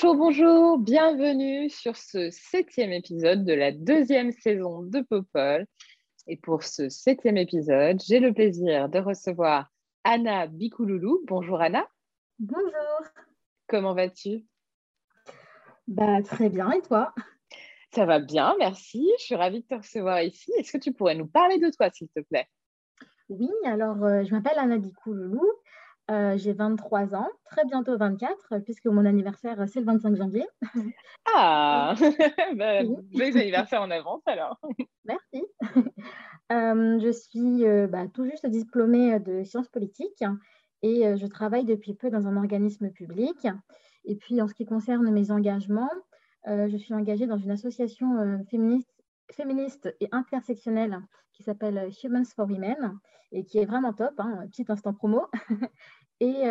Bonjour, bonjour, bienvenue sur ce septième épisode de la deuxième saison de Popol. Et pour ce septième épisode, j'ai le plaisir de recevoir Anna Bikouloulou. Bonjour Anna, Bonjour. comment vas-tu? Bah, très bien, et toi? Ça va bien, merci. Je suis ravie de te recevoir ici. Est-ce que tu pourrais nous parler de toi, s'il te plaît? Oui, alors euh, je m'appelle Anna Bikouloulou, euh, j'ai 23 ans, très bientôt 24, euh, puisque mon anniversaire c'est le 25 janvier. Ah, bah, joyeux anniversaire en avance alors. Merci. Euh, je suis euh, bah, tout juste diplômée de sciences politiques et je travaille depuis peu dans un organisme public. Et puis en ce qui concerne mes engagements, je suis engagée dans une association féministe, féministe et intersectionnelle qui s'appelle Humans for Women et qui est vraiment top, hein, petit instant promo. Et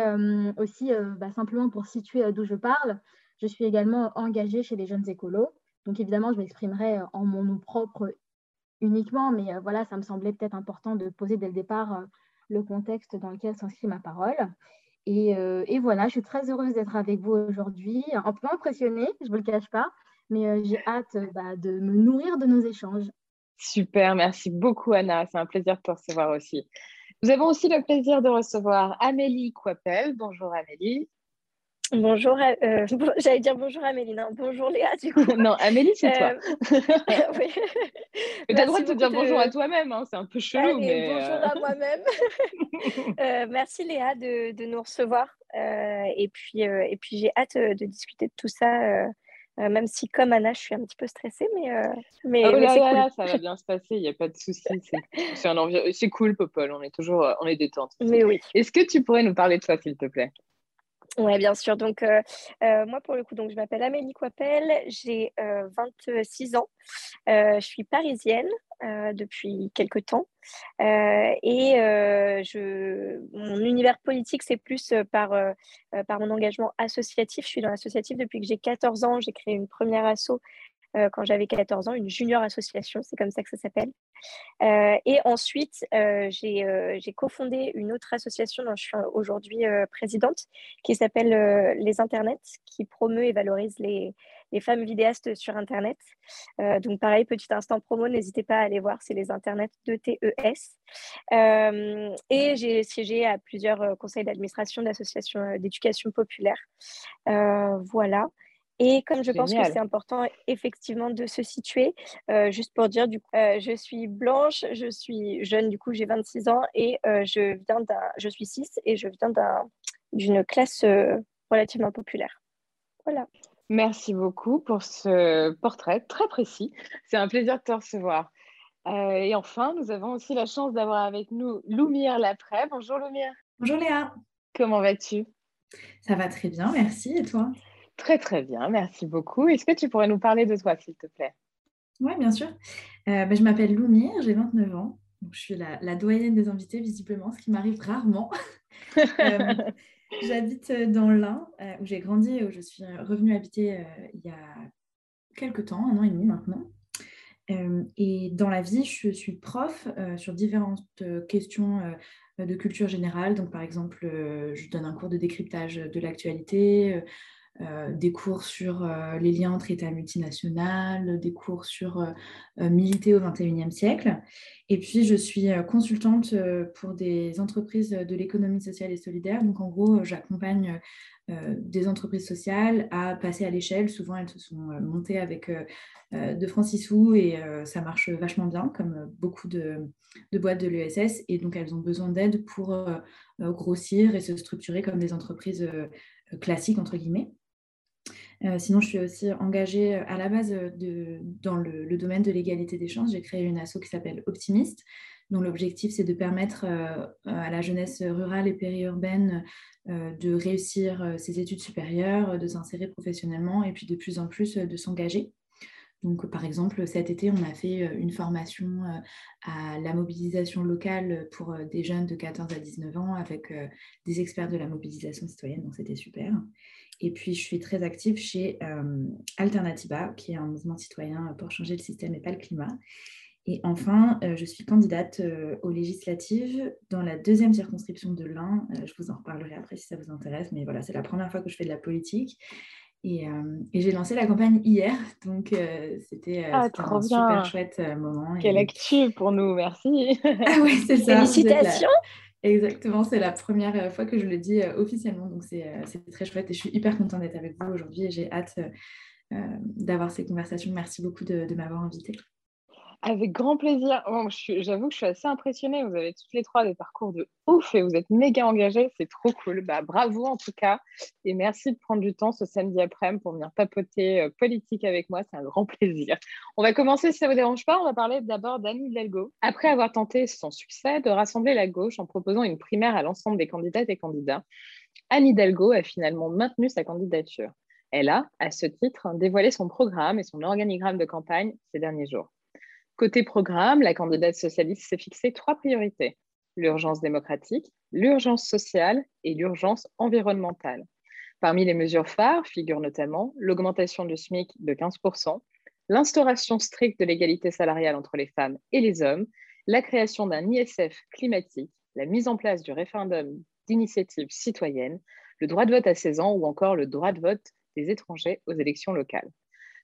aussi, bah, simplement pour situer d'où je parle, je suis également engagée chez les jeunes écolos. Donc évidemment, je m'exprimerai en mon nom propre uniquement, mais voilà, ça me semblait peut-être important de poser dès le départ le contexte dans lequel s'inscrit ma parole. Et, voilà, je suis très heureuse d'être avec vous aujourd'hui, un peu impressionnée, je ne vous le cache pas, mais j'ai hâte bah, de me nourrir de nos échanges. Super, merci beaucoup Anna, c'est un plaisir de te recevoir aussi. Nous avons aussi le plaisir de recevoir Amélie Coipel. Bonjour Amélie. Bonjour, euh, bon- j'allais dire bonjour Amélie, non, bonjour Léa, du coup. non, Amélie, c'est toi. Euh, oui. Mais tu as le droit de te dire bonjour à toi-même, hein, c'est un peu chelou. Allez, mais, bonjour euh, à moi-même. Euh, merci Léa de, de nous recevoir. Euh, et puis, euh, et puis j'ai hâte euh, de discuter de tout ça, euh, même si comme Anna, je suis un petit peu stressée, mais, euh, mais, Oh mais là c'est là cool. là, ça va bien se passer, il n'y a pas de souci. C'est envi- cool, Popol, on est toujours euh, on est détente. Mais oui. Est-ce que tu pourrais nous parler de toi, s'il te plaît? Oui, bien sûr. Donc, euh, euh, moi, pour le coup, donc, je m'appelle Amélie Coipel, j'ai euh, 26 ans, Euh, je suis parisienne depuis quelques temps et je, mon univers politique, c'est plus par, par mon engagement associatif. Je suis dans l'associatif depuis que j'ai 14 ans. J'ai créé une première asso euh, quand j'avais 14 ans, une junior association, c'est comme ça que ça s'appelle. Euh, et ensuite, euh, j'ai cofondé une autre association dont je suis aujourd'hui présidente, qui s'appelle Les Internets, qui promeut et valorise les, femmes vidéastes sur Internet. Donc pareil, petit instant promo, n'hésitez pas à aller voir, c'est les Internets de TES. Euh, et j'ai siégé à plusieurs conseils d'administration d'associations d'éducation populaire. Voilà. Et comme je pense que c'est important effectivement de se situer, euh, juste pour dire, du coup, euh, je suis blanche, je suis jeune, du coup j'ai 26 ans et euh, je, viens d'un, je suis cis et je viens d'un, d'une classe euh, relativement populaire. Voilà. Merci beaucoup pour ce portrait très précis. C'est un plaisir de te recevoir. Euh, et enfin, nous avons aussi la chance d'avoir avec nous Loumire Laprès. Bonjour Loumire, Bonjour Léa, comment vas-tu? Ça va très bien, merci. Et toi? Très très bien, merci beaucoup. Est-ce que tu pourrais nous parler de toi, s'il te plaît? Oui, bien sûr. Euh, ben, je m'appelle Loumire, j'ai 29 ans. Donc, je suis la, la doyenne des invités, visiblement, ce qui m'arrive rarement. Euh, J'habite dans l'Ain, euh, où j'ai grandi et où je suis revenue habiter il y a quelques temps, un an et demi maintenant. Et dans la vie, je suis prof sur différentes questions de culture générale. Donc, par exemple, je donne un cours de décryptage de l'actualité, euh, des cours sur euh, les liens entre États multinationaux, des cours sur euh, militer au XXIe siècle. Et puis, je suis consultante pour des entreprises de l'économie sociale et solidaire. Donc, en gros, j'accompagne des entreprises sociales à passer à l'échelle. Souvent, elles se sont montées avec de sous et ça marche vachement bien, comme beaucoup de, de boîtes de l'ESS. Et donc, elles ont besoin d'aide pour grossir et se structurer comme des entreprises classiques, entre guillemets. Euh, sinon, je suis aussi engagée à la base de, dans le, domaine de l'égalité des chances. J'ai créé une asso qui s'appelle Optimiste, dont l'objectif c'est de permettre à la jeunesse rurale et périurbaine de réussir ses études supérieures, de s'insérer professionnellement et puis de plus en plus de s'engager. Donc, par exemple, cet été, on a fait euh, une formation euh, à la mobilisation locale pour euh, des jeunes de 14 à 19 ans avec des experts de la mobilisation citoyenne, donc c'était super. Et puis, je suis très active chez Alternativa, qui est un mouvement citoyen pour changer le système et pas le climat. Et enfin, je suis candidate aux législatives dans la deuxième circonscription de l'Ain. je vous en reparlerai après si ça vous intéresse, mais voilà, c'est la première fois que je fais de la politique. Euh, et, j'ai lancé la campagne hier, donc euh, c'était euh, ah, un super chouette moment. Quelle actu pour nous, merci. Ah oui, c'est ça. Félicitations. Exactement, c'est la première fois que je le dis officiellement, donc c'est très chouette et je suis hyper contente d'être avec vous aujourd'hui et j'ai hâte d'avoir ces conversations. Merci beaucoup de, de m'avoir invitée. Avec grand plaisir. J'avoue que je suis assez impressionnée. Vous avez toutes les trois des parcours de ouf et vous êtes méga engagés. C'est trop cool. Bah, bravo en tout cas. Et merci de prendre du temps ce samedi après-midi pour venir papoter euh, politique avec moi. C'est un grand plaisir. On va commencer, si ça ne vous dérange pas. On va parler d'abord d'Anne Hidalgo. Après avoir tenté sans succès de rassembler la gauche en proposant une primaire à l'ensemble des candidates et candidats, Anne Hidalgo a finalement maintenu sa candidature. Elle a, à ce titre, dévoilé son programme et son organigramme de campagne ces derniers jours. Côté programme, la candidate socialiste s'est fixée trois priorités l'urgence démocratique, l'urgence sociale et l'urgence environnementale. Parmi les mesures phares figurent notamment l'augmentation du SMIC de 15%, l'instauration stricte de l'égalité salariale entre les femmes et les hommes, la création d'un ISF climatique, la mise en place du référendum d'initiative citoyenne, le droit de vote à 16 ans ou encore le droit de vote des étrangers aux élections locales.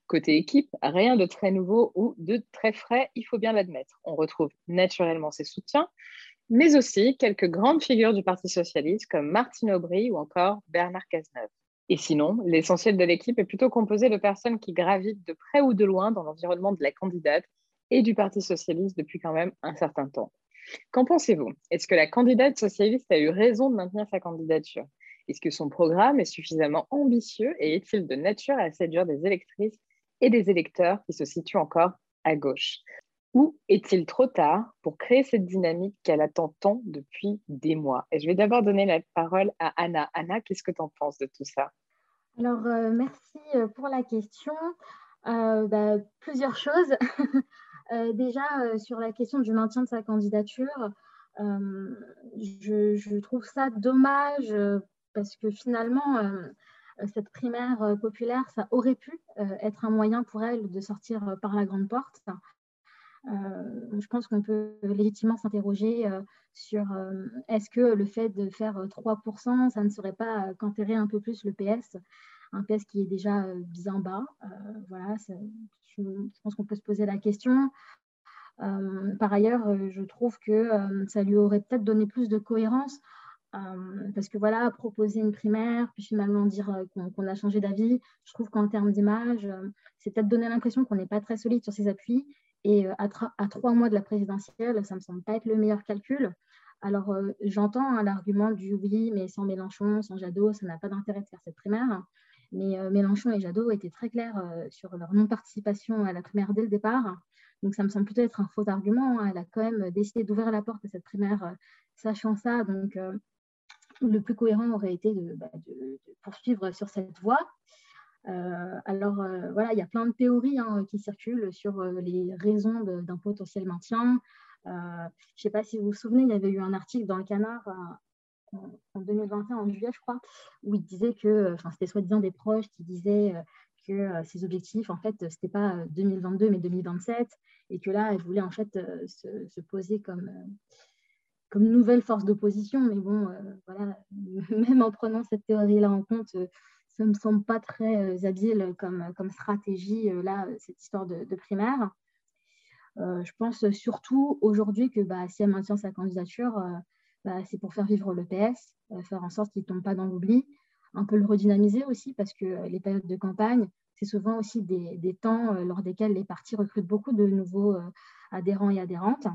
Côté équipe, rien de très nouveau ou de très frais, il faut bien l'admettre. On retrouve naturellement ses soutiens, mais aussi quelques grandes figures du Parti socialiste comme Martine Aubry ou encore Bernard Cazeneuve. Et sinon, l'essentiel de l'équipe est plutôt composé de personnes qui gravitent de près ou de loin dans l'environnement de la candidate et du Parti socialiste depuis quand même un certain temps. Qu'en pensez-vous? Est-ce que la candidate socialiste a eu raison de maintenir sa candidature? Est-ce que son programme est suffisamment ambitieux et est-il de nature à séduire des électrices et des électeurs qui se situent encore à gauche. Ou est-il trop tard pour créer cette dynamique qu'elle attend tant depuis des mois? Et je vais d'abord donner la parole à Anna. Anna, qu'est-ce que tu en penses de tout ça? Alors, euh, merci euh, pour la question. Euh, bah, plusieurs choses. déjà, sur la question du maintien de sa candidature, je, trouve ça dommage parce que finalement, cette primaire euh, populaire, ça aurait pu euh, être un moyen pour elle de sortir par la grande porte. je pense qu'on peut légitimement s'interroger sur est-ce que le fait de faire 3%, ça ne serait pas qu'enterrer un peu plus le PS, un PS qui est déjà bien bas. voilà, je, pense qu'on peut se poser la question. par ailleurs, je trouve que ça lui aurait peut-être donné plus de cohérence euh, parce que voilà, proposer une primaire, puis finalement dire euh, qu'on a changé d'avis, je trouve qu'en termes d'image, euh, c'est peut-être donner l'impression qu'on n'est pas très solide sur ses appuis. Et à, trois mois de la présidentielle, ça ne me semble pas être le meilleur calcul. Alors, j'entends hein, l'argument du oui, mais sans Mélenchon, sans Jadot, ça n'a pas d'intérêt de faire cette primaire. Mais Mélenchon et Jadot étaient très clairs sur leur non-participation à la primaire dès le départ. Donc, ça me semble plutôt être un faux argument. Hein. Elle a quand même décidé d'ouvrir la porte à cette primaire, sachant ça. Donc, le plus cohérent aurait été de, bah, poursuivre sur cette voie. Euh, alors euh, voilà, il y a plein de théories hein, qui circulent sur euh, les raisons d'un potentiel maintien. je ne sais pas si vous vous souvenez, il y avait eu un article dans le Canard en 2021, en juillet, je crois, où il disait que, enfin, c'était soi-disant des proches qui disaient que ces objectifs, en fait, ce n'était pas 2022, mais 2027, et que là, elle voulait en fait se poser comme nouvelle force d'opposition. Mais bon, euh, voilà, même en prenant cette théorie-là en compte, euh, ça me semble pas très euh, habile comme, stratégie, là, cette histoire de, primaire. je pense surtout aujourd'hui que bah, si elle maintient sa candidature, bah, c'est pour faire vivre le PS, faire en sorte qu'il tombe pas dans l'oubli, un peu le redynamiser aussi, parce que les périodes de campagne, c'est souvent aussi des temps lors desquels les partis recrutent beaucoup de nouveaux adhérents et adhérentes.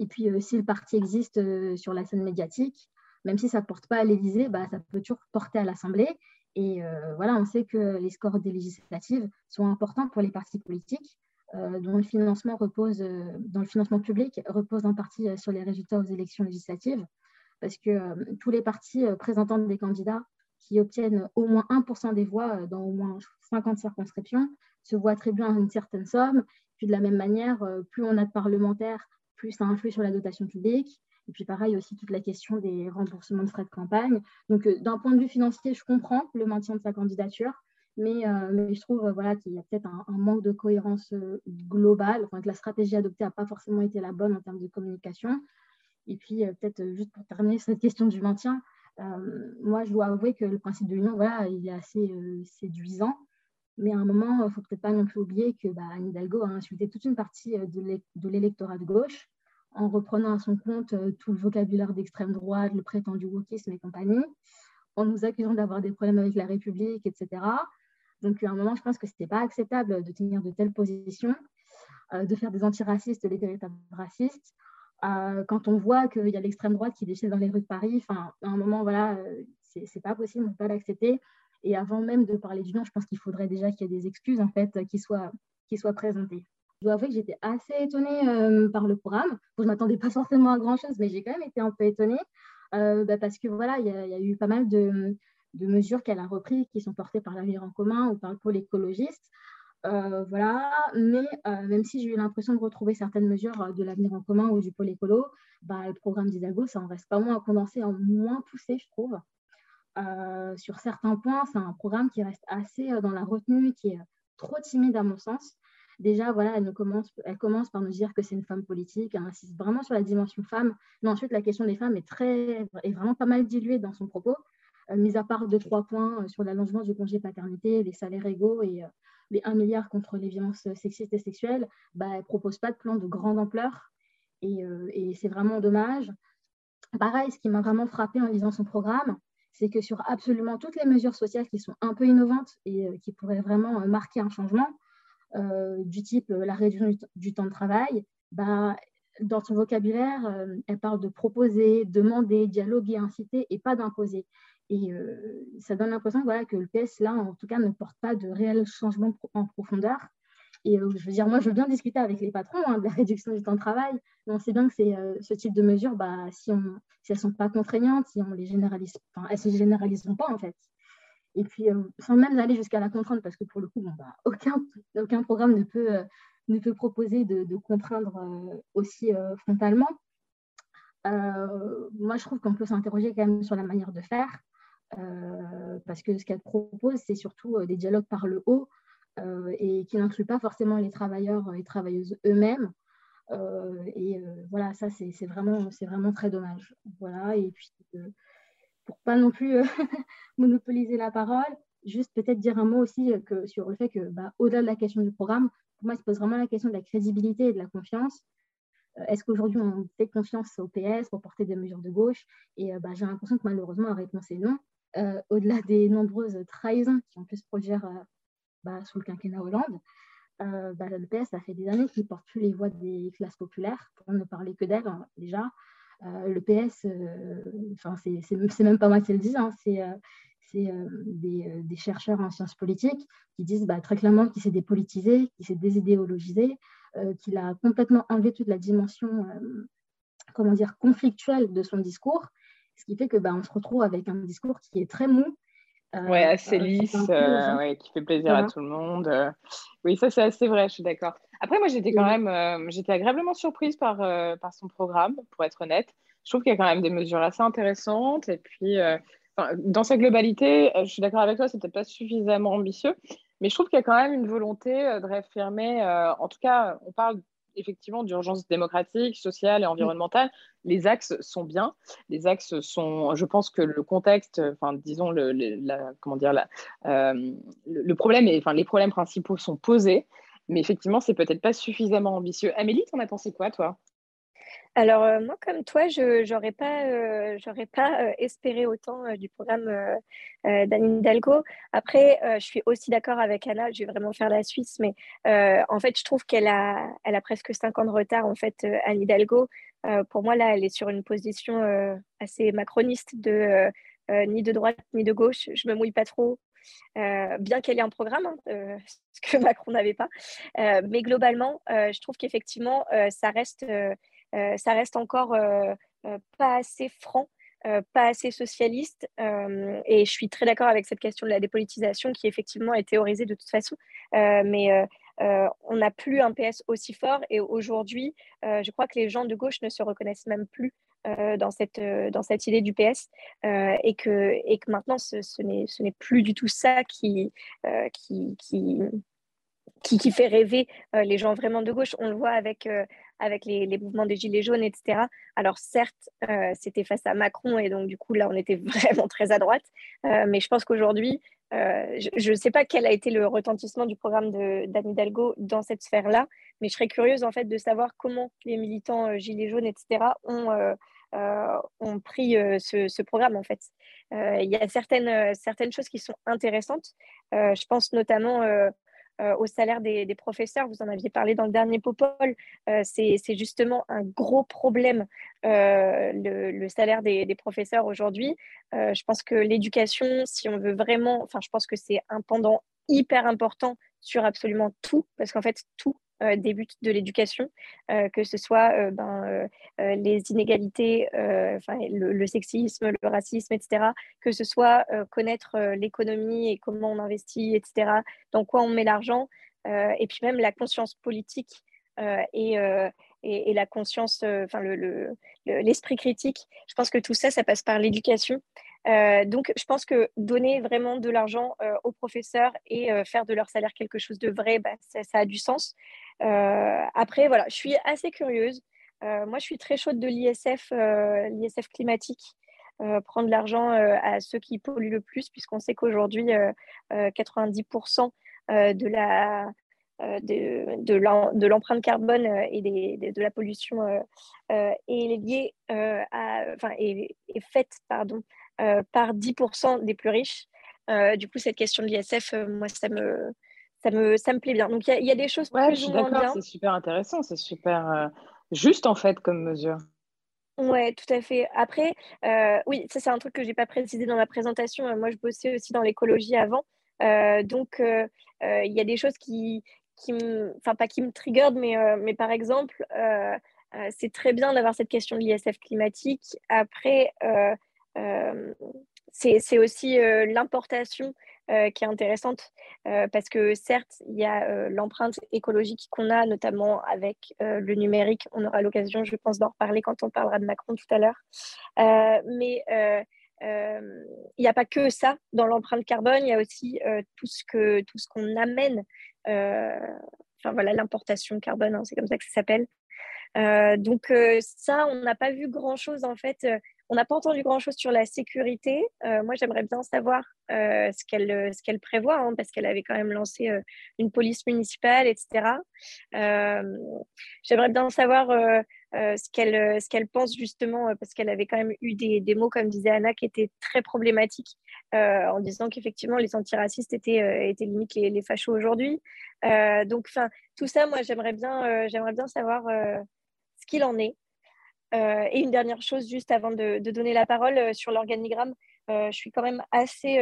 Et puis, euh, si le parti existe euh, sur la scène médiatique, même si ça ne porte pas à l'Élysée, bah, ça peut toujours porter à l'Assemblée. Et euh, voilà, on sait que les scores des législatives sont importants pour les partis politiques. dont le financement repose, dans le financement public, repose en partie sur les résultats aux élections législatives, parce que tous les partis présentant des candidats qui obtiennent au moins 1% des voix dans au moins 50 circonscriptions se voient attribuer une certaine somme. Puis de la même manière, plus on a de parlementaires, plus ça influe sur la dotation publique. Et puis pareil aussi toute la question des remboursements de frais de campagne. Donc d'un point de vue financier, je comprends le maintien de sa candidature, mais, euh, mais je trouve euh, voilà, qu'il y a peut-être un, manque de cohérence euh, globale, enfin, que la stratégie adoptée n'a pas forcément été la bonne en termes de communication. Et puis, peut-être juste pour terminer cette question du maintien, moi, je dois avouer que le principe de l'union, voilà, il est assez séduisant. Mais à un moment, il ne faut peut-être pas non plus oublier que bah, Hidalgo a insulté toute une partie de l'électorat de gauche en reprenant à son compte tout le vocabulaire d'extrême droite, le prétendu wokisme et compagnie, en nous accusant d'avoir des problèmes avec la République, etc. Donc, à un moment, je pense que ce n'était pas acceptable de tenir de telles positions, euh, de faire des antiracistes des véritables racistes. Euh, quand on voit qu'il y a l'extrême droite qui déchire dans les rues de Paris, à un moment, voilà, euh, c'est pas possible, on ne peut pas l'accepter. Et avant même de parler du nom, je pense qu'il faudrait déjà qu'il y ait des excuses en fait qui soient, qui soient présentées. Je dois avouer que j'étais assez étonnée par le programme. je ne m'attendais pas forcément à grand chose, mais j'ai quand même été un peu étonnée bah, parce que voilà, il y, a eu pas mal de, mesures qu'elle a reprises qui sont portées par l'avenir en commun ou par le pôle écologiste. Euh, voilà, mais euh, même si j'ai eu l'impression de retrouver certaines mesures euh, de l'avenir en commun ou du pôle écolo, bah, le programme d'Hidalgo, ça en reste pas moins condensé, en moins poussé, je trouve. Sur certains points, c'est un programme qui reste assez dans la retenue, qui est trop timide à mon sens. Déjà, voilà, elle, commence, par nous dire que c'est une femme politique, elle insiste vraiment sur la dimension femme, mais ensuite la question des femmes est, très, est vraiment pas mal diluée dans son propos. Euh, mis à part deux, trois points euh, sur l'allongement du congé paternité, les salaires égaux et euh, les 1 milliard contre les violences sexistes et sexuelles, bah, elle ne propose pas de plan de grande ampleur et, c'est vraiment dommage. Pareil, ce qui m'a vraiment frappé en lisant son programme, c'est que sur absolument toutes les mesures sociales qui sont un peu innovantes et qui pourraient vraiment marquer un changement, du type la réduction du, temps de travail, bah, dans son vocabulaire, elle parle de proposer, demander, dialoguer, inciter et pas d'imposer. Et euh, ça donne l'impression voilà, que le PS, là, en tout cas, ne porte pas de réel changement en profondeur. Et euh, je veux dire, moi, je veux bien discuter avec les patrons hein, de la réduction du temps de travail, mais on sait bien que euh, ce type de mesures, bah, si, on, si elles ne sont pas contraignantes, si on les généralise, elles ne se généraliseront pas, en fait. Et puis, sans même aller jusqu'à la contrainte, parce que pour le coup, bon, bah, aucun, aucun programme ne peut, ne peut proposer de, de contraindre aussi frontalement. moi, je trouve qu'on peut s'interroger quand même sur la manière de faire. Euh, parce que ce qu'elle propose, c'est surtout euh, des dialogues par le haut euh, et qui n'incluent pas forcément les travailleurs et travailleuses eux-mêmes. et voilà, ça, c'est vraiment, vraiment très dommage. Voilà, et puis, pour pas non plus monopoliser la parole, juste peut-être dire un mot aussi que, sur le fait que, bah, au-delà de la question du programme, pour moi, il se pose vraiment la question de la crédibilité et de la confiance. Est-ce qu'aujourd'hui, on fait confiance au PS pour porter des mesures de gauche? Et bah, j'ai l'impression que malheureusement, la réponse est non. Euh, au-delà des nombreuses trahisons qui ont pu se produire euh, bah, sous le quinquennat Hollande, euh, bah, le PS a fait des années qu'il porte plus les voix des classes populaires, pour ne parler que d'elles hein, déjà. le PS, enfin c'est même pas moi qui le dis, hein, c'est des, des, chercheurs en sciences politiques qui disent bah, très clairement qu'il s'est dépolitisé, qu'il s'est désidéologisé, qu'il a complètement enlevé toute la dimension comment dire, conflictuelle de son discours ce qui fait que bah, se retrouve avec un discours qui est très mou. Euh, ouais, assez euh, lisse, euh, ouais, qui fait plaisir à tout le monde. Oui, ça c'est assez vrai, je suis d'accord. Après, moi j'étais quand même, j'étais agréablement surprise par, par son programme, pour être honnête. Je trouve qu'il y a quand même des mesures assez intéressantes. Et puis, dans sa globalité, je suis d'accord avec toi, c'est peut-être pas suffisamment ambitieux. Mais je trouve qu'il y a quand même une volonté de réaffirmer, en tout cas, on parle effectivement d'urgence démocratique, sociale et environnementale. Les axes sont bien. Les axes sont, je pense que le contexte, enfin disons le, comment dire, euh, le problème, et, enfin les problèmes principaux sont posés, mais effectivement c'est peut-être pas suffisamment ambitieux. Amélie, t'en as pensé quoi toi? Alors, euh, moi, comme toi, je n'aurais pas, euh, euh, espéré autant du programme d'Anne Hidalgo. Après, je suis aussi d'accord avec Anna, je vais vraiment faire la Suisse, mais en fait, je trouve qu'elle a, presque 5 ans de retard, en fait, Anne Hidalgo. pour moi, là, elle est sur une position assez macroniste de ni de droite ni de gauche. Je me mouille pas trop. bien qu'elle ait un programme, hein, ce que Macron n'avait pas. mais globalement, je trouve qu'effectivement, ça, reste, ça reste encore pas assez franc pas assez socialiste. et je suis très d'accord avec cette question de la dépolitisation qui effectivement est théorisée de toute façon. mais on n'a plus un PS aussi fort. Et aujourd'hui, je crois que les gens de gauche ne se reconnaissent même plus dans, cette, dans cette idée du PS et, que, et que maintenant, ce, ce n'est plus du tout ça qui, qui, qui, qui, fait rêver les gens vraiment de gauche. On le voit avec, avec les, mouvements des Gilets jaunes, etc. Alors certes, c'était face à Macron et donc du coup, là, on était vraiment très à droite. mais je pense qu'aujourd'hui, euh, je ne sais pas quel a été le retentissement du programme d'Anne Hidalgo dans cette sphère-là, mais je serais curieuse en fait de savoir comment les militants euh, gilets jaunes, etc., ont, euh, pris ce, programme en fait. Il y a certaines, certaines choses qui sont intéressantes. je pense notamment euh, au salaire des, professeurs. Vous en aviez parlé dans le dernier Popol. Euh, c'est justement un gros problème, euh, le, salaire des, professeurs aujourd'hui. je pense que l'éducation, si on veut vraiment, enfin, je pense que c'est un pendant hyper important sur absolument tout, parce qu'en fait, tout euh, des buts de l'éducation, euh, que ce soit euh, ben, les inégalités, le, le, sexisme, le racisme, etc., que ce soit connaître l'économie et comment on investit, etc., dans quoi on met l'argent, et puis même la conscience politique et, et, la conscience, enfin l'esprit le, critique. Je pense que tout ça, ça passe par l'éducation. Euh, donc, je pense que donner vraiment de l'argent euh, aux professeurs et euh, faire de leur salaire quelque chose de vrai, bah, ça, a du sens. après, voilà, je suis assez curieuse. moi, je suis très chaude de l'ISF, l'ISF climatique. prendre l'argent à ceux qui polluent le plus, puisqu'on sait qu'aujourd'hui, 90% de l'empreinte carbone et de la pollution est liée à, est, faite pardon, par 10% des plus riches. Euh, du coup, cette question de l'ISF, euh, moi, ça me, ça, me, ça me plaît bien. Donc, il y, a des choses ouais, ou moins bien. C'est super intéressant, c'est super juste en fait comme mesure. Oui, tout à fait. Après, oui, ça c'est un truc que je n'ai pas précisé dans ma présentation. Moi, je bossais aussi dans l'écologie avant. donc, il y a des choses qui, qui me, enfin pas qui me triggerent, mais, mais par exemple, c'est très bien d'avoir cette question de l'ISF climatique. Après, euh, c'est aussi euh, l'importation euh, qui est intéressante parce que certes, il y a l'empreinte écologique qu'on a, notamment avec le numérique. On aura l'occasion, je pense, d'en reparler quand on parlera de Macron tout à l'heure. mais il n'y a pas que ça dans l'empreinte carbone, il y a aussi tout ce tout ce qu'on amène. enfin voilà, l'importation carbone, hein, c'est comme ça que ça s'appelle. donc ça, on n'a pas vu grand-chose en fait on n'a pas entendu grand-chose sur la sécurité. Euh, moi, j'aimerais bien savoir euh, ce qu'elle ce qu'elle prévoit, hein, parce qu'elle avait quand même lancé euh, une police municipale, etc. j'aimerais bien savoir ce qu'elle pense justement, parce qu'elle avait quand même eu des, des, mots, comme disait Anna, qui étaient très problématiques, en disant qu'effectivement les antiracistes étaient, étaient limite les, les fachos aujourd'hui. donc, tout ça, moi, j'aimerais bien, j'aimerais bien savoir ce qu'il en est. Euh, et une dernière chose, juste avant de, donner la parole euh, sur l'organigramme, euh, je suis quand même assez,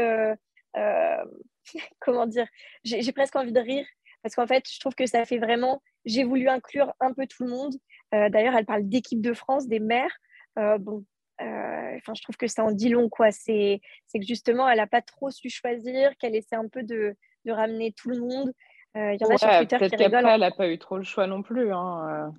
comment dire, j'ai presque envie de rire parce qu'en fait, je trouve que ça fait vraiment, j'ai voulu inclure un peu tout le monde. D'ailleurs, elle parle d'équipe de France, des maires. bon, enfin, je trouve que ça en dit long, quoi. C'est que justement, elle n'a pas trop su choisir, qu'elle essaie un peu de, de, ramener tout le monde. Il y en a sur Twitter qui rigolent. elle n'a pas eu trop le choix non plus. Hein.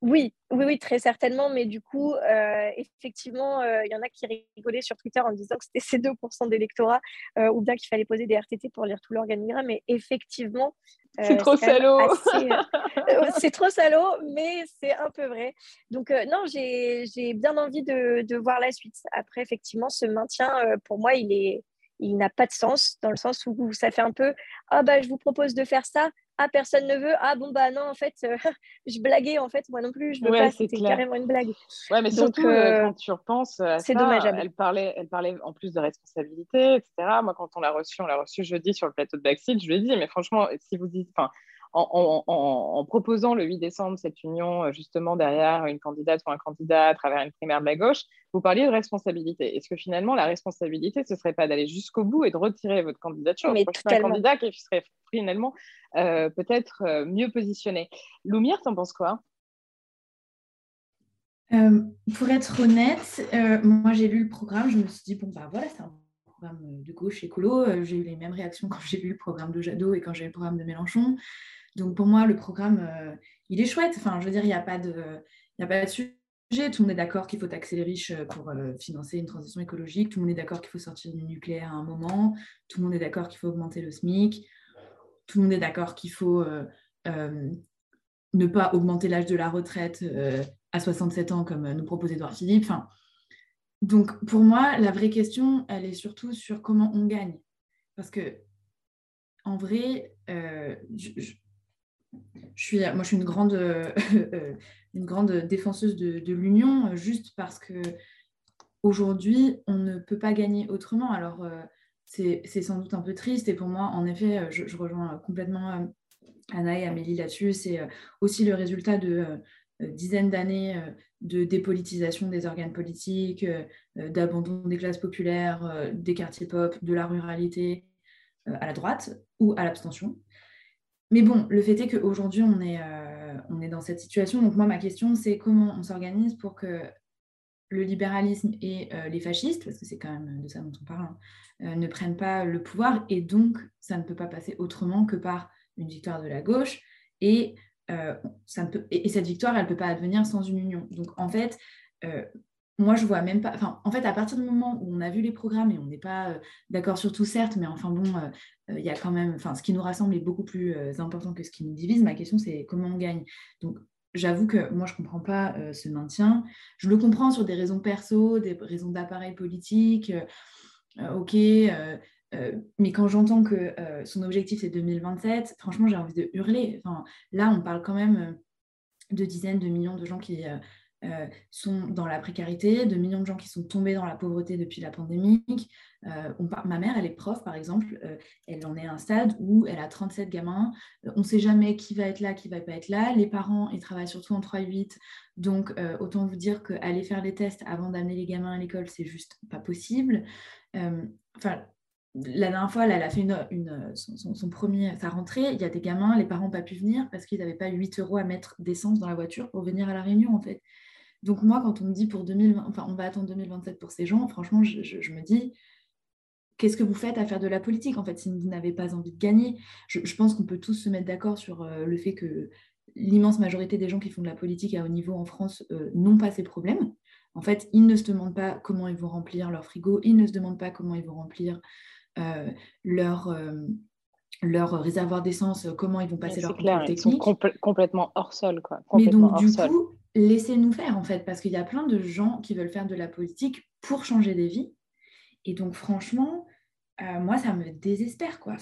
Oui, oui, oui, très certainement. Mais du coup, euh, effectivement, euh, il y en a qui rigolaient sur Twitter en disant que c'était ces 2% d'électorat euh, ou bien qu'il fallait poser des RTT pour lire tout l'organigramme. Mais effectivement, c'est trop salaud. c'est trop salaud, mais c'est un peu vrai. Donc, non, j'ai bien envie de, de, voir la suite. Après, effectivement, ce maintien, pour moi, il est. Il n'a pas de sens dans le sens où ça fait un peu ah bah je vous propose de faire ça ah personne ne veut. Ah bon bah non en fait euh, je blaguais en fait moi non plus je veux pas c'était carrément une blague. Ouais mais surtout euh, euh, quand tu repenses c'est dommageable. elle parlait elle parlait en plus de responsabilité etc moi quand on l'a reçu on l'a reçu jeudi sur le plateau de Backseat je lui ai dit mais franchement si vous dites enfin en, proposant le 8 décembre cette union euh, justement derrière une candidate ou un candidat à travers une primaire de la gauche, vous parliez de responsabilité. Est-ce que finalement la responsabilité, ce ne serait pas d'aller jusqu'au bout et de retirer votre candidature? Mais un candidat qui serait finalement euh, peut-être euh, mieux positionné Loumire, t'en penses quoi? Pour être honnête, moi j'ai lu le programme, je me suis dit, bon, bah voilà, c'est un programme de gauche écolo. j'ai eu les mêmes réactions quand j'ai lu le programme de Jadot et quand j'ai lu le programme de Mélenchon. Donc pour moi, le programme, euh, il est chouette. Enfin, je veux dire, il n'y a, pas de, a pas de sujet. Tout le monde est d'accord qu'il faut taxer les riches euh, pour euh, financer une transition écologique. Tout le monde est d'accord qu'il faut sortir du nucléaire à un moment. Tout le monde est d'accord qu'il faut augmenter le SMIC. Tout le monde est d'accord qu'il faut ne pas augmenter l'âge de la retraite à 67 ans comme nous propose Edouard Philippe. Donc pour moi, la vraie question, elle est surtout sur comment on gagne. Parce que en vrai, je suis, moi, je suis une grande, euh, une grande défenseuse de, l'union, euh, juste parce que aujourd'hui, on ne peut pas gagner autrement. Alors, euh, c'est sans doute un peu triste. Et pour moi, en effet, je, rejoins complètement Anna et Amélie là-dessus. C'est aussi le résultat de dizaines d'années de dépolitisation des organes politiques, d'abandon des classes populaires, des quartiers pop, de la ruralité à la droite ou à l'abstention. Mais bon, le fait est qu'aujourd'hui, on, est, euh, on est dans cette situation. Donc moi, ma question, c'est comment on s'organise pour que le libéralisme et euh, les fascistes, parce que c'est quand même de ça dont on parle, hein, euh, ne prennent pas le pouvoir. Et donc, ça ne peut pas passer autrement que par une victoire de la gauche. Et, ça ne peut, et, cette victoire, elle ne peut pas advenir sans une union. Donc en fait, moi, je vois même pas. Enfin, en fait, à partir du moment où on a vu les programmes et on n'est pas d'accord sur tout, certes, mais enfin bon, euh, il y a quand même, enfin, ce qui nous rassemble est beaucoup plus euh, important que ce qui nous divise. Ma question, c'est comment on gagne? Donc, j'avoue que moi, je ne comprends pas euh, ce maintien. Je le comprends sur des raisons perso, des raisons d'appareil politique. ok, mais quand j'entends que son objectif c'est 2027, franchement, j'ai envie de hurler. Enfin, là, on parle quand même de dizaines de millions de gens qui euh, sont dans la précarité, de millions de gens qui sont tombés dans la pauvreté depuis la pandémie. Euh, ma mère, elle est prof, par exemple, euh, elle en est à un stade où elle a 37 gamins. on ne sait jamais qui va être là, qui va pas être là. Les parents, ils travaillent surtout en 3-8. Donc, autant vous dire qu'aller faire les tests avant d'amener les gamins à l'école, c'est juste pas possible. Enfin, la dernière fois, elle a fait son, premier, sa rentrée, il y a des gamins, les parents n'ont pas pu venir parce qu'ils n'avaient pas 8 euros à mettre d'essence dans la voiture pour venir à la réunion, en fait. Donc moi, quand on me dit pour 2020, enfin on va attendre 2027 pour ces gens, franchement, je, me dis, qu'est-ce que vous faites à faire de la politique en fait si vous n'avez pas envie de gagner? Je, pense qu'on peut tous se mettre d'accord sur euh, le fait que l'immense majorité des gens qui font de la politique à haut niveau en France euh, n'ont pas ces problèmes. En fait, ils ne se demandent pas comment ils vont remplir leur frigo, ils ne se demandent pas comment ils vont remplir euh, leur, leur réservoir d'essence, comment ils vont passer leur contrôle technique. Ils sont complètement hors sol. Quoi. Mais donc, du coup, laissez-nous faire en fait, parce qu'il y a plein de gens qui veulent faire de la politique pour changer des vies. Et donc franchement, euh, moi, ça me désespère. Quoi.